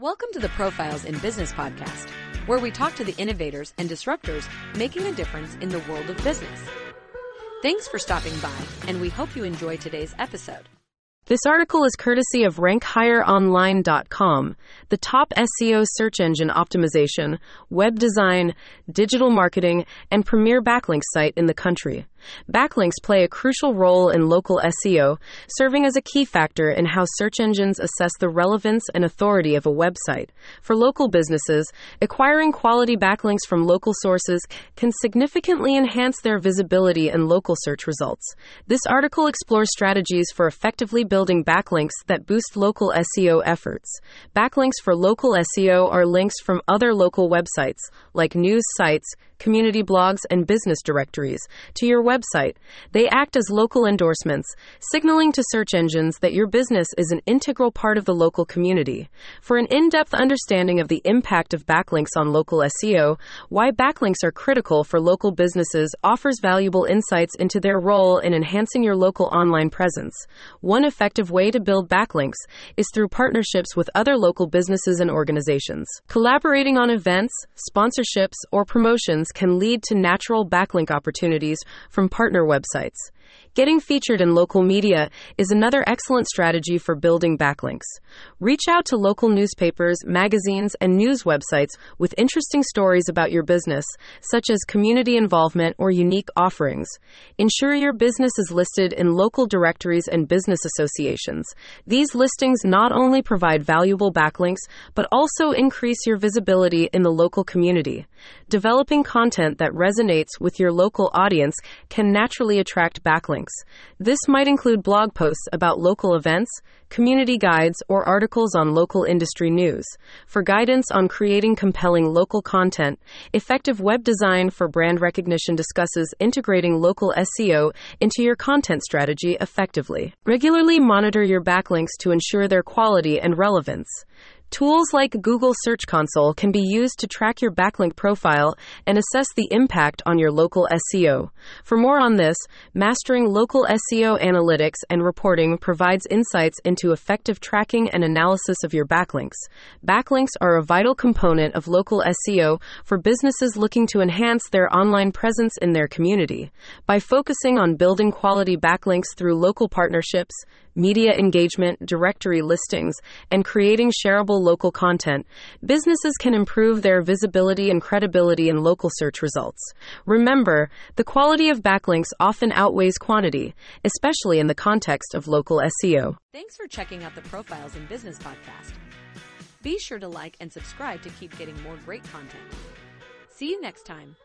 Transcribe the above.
Welcome to the Profiles in Business podcast, where we talk to the innovators and disruptors making a difference in the world of business. Thanks for stopping by, and we hope you enjoy today's episode. This article is courtesy of RankHigherOnline.com, the top SEO search engine optimization, web design, digital marketing, and premier backlinks site in the country. Backlinks play a crucial role in local SEO, serving as a key factor in how search engines assess the relevance and authority of a website. For local businesses, acquiring quality backlinks from local sources can significantly enhance their visibility in local search results. This article explores strategies for effectively building backlinks that boost local SEO efforts. Backlinks for local SEO are links from other local websites, like news sites, community blogs, and business directories, to your website. They act as local endorsements, signaling to search engines that your business is an integral part of the local community. For an in depth understanding of the impact of backlinks on local SEO, why backlinks are critical for local businesses offers valuable insights into their role in enhancing your local online presence. One effective way to build backlinks is through partnerships with other local businesses and organizations. Collaborating on events, sponsorships, or promotions can lead to natural backlink opportunities from partner websites. Getting featured in local media is another excellent strategy for building backlinks. Reach out to local newspapers, magazines, and news websites with interesting stories about your business, such as community involvement or unique offerings. Ensure your business is listed in local directories and business associations. These listings not only provide valuable backlinks, but also increase your visibility in the local community. Developing content that resonates with your local audience can naturally attract backlinks. This might include blog posts about local events, community guides, or articles on local industry news. For guidance on creating compelling local content, Effective Web Design for Brand Recognition discusses integrating local SEO into your content strategy effectively. Regularly monitor your backlinks to ensure their quality and relevance. Tools like Google Search Console can be used to track your backlink profile and assess the impact on your local SEO. For more on this, Mastering Local SEO Analytics and Reporting provides insights into effective tracking and analysis of your backlinks. Backlinks are a vital component of local SEO for businesses looking to enhance their online presence in their community. By focusing on building quality backlinks through local partnerships, media engagement, directory listings, and creating shareable local content, businesses can improve their visibility and credibility in local search results. Remember, the quality of backlinks often outweighs quantity, especially in the context of local SEO. Thanks for checking out the Profiles in Business podcast. Be sure to like and subscribe to keep getting more great content. See you next time.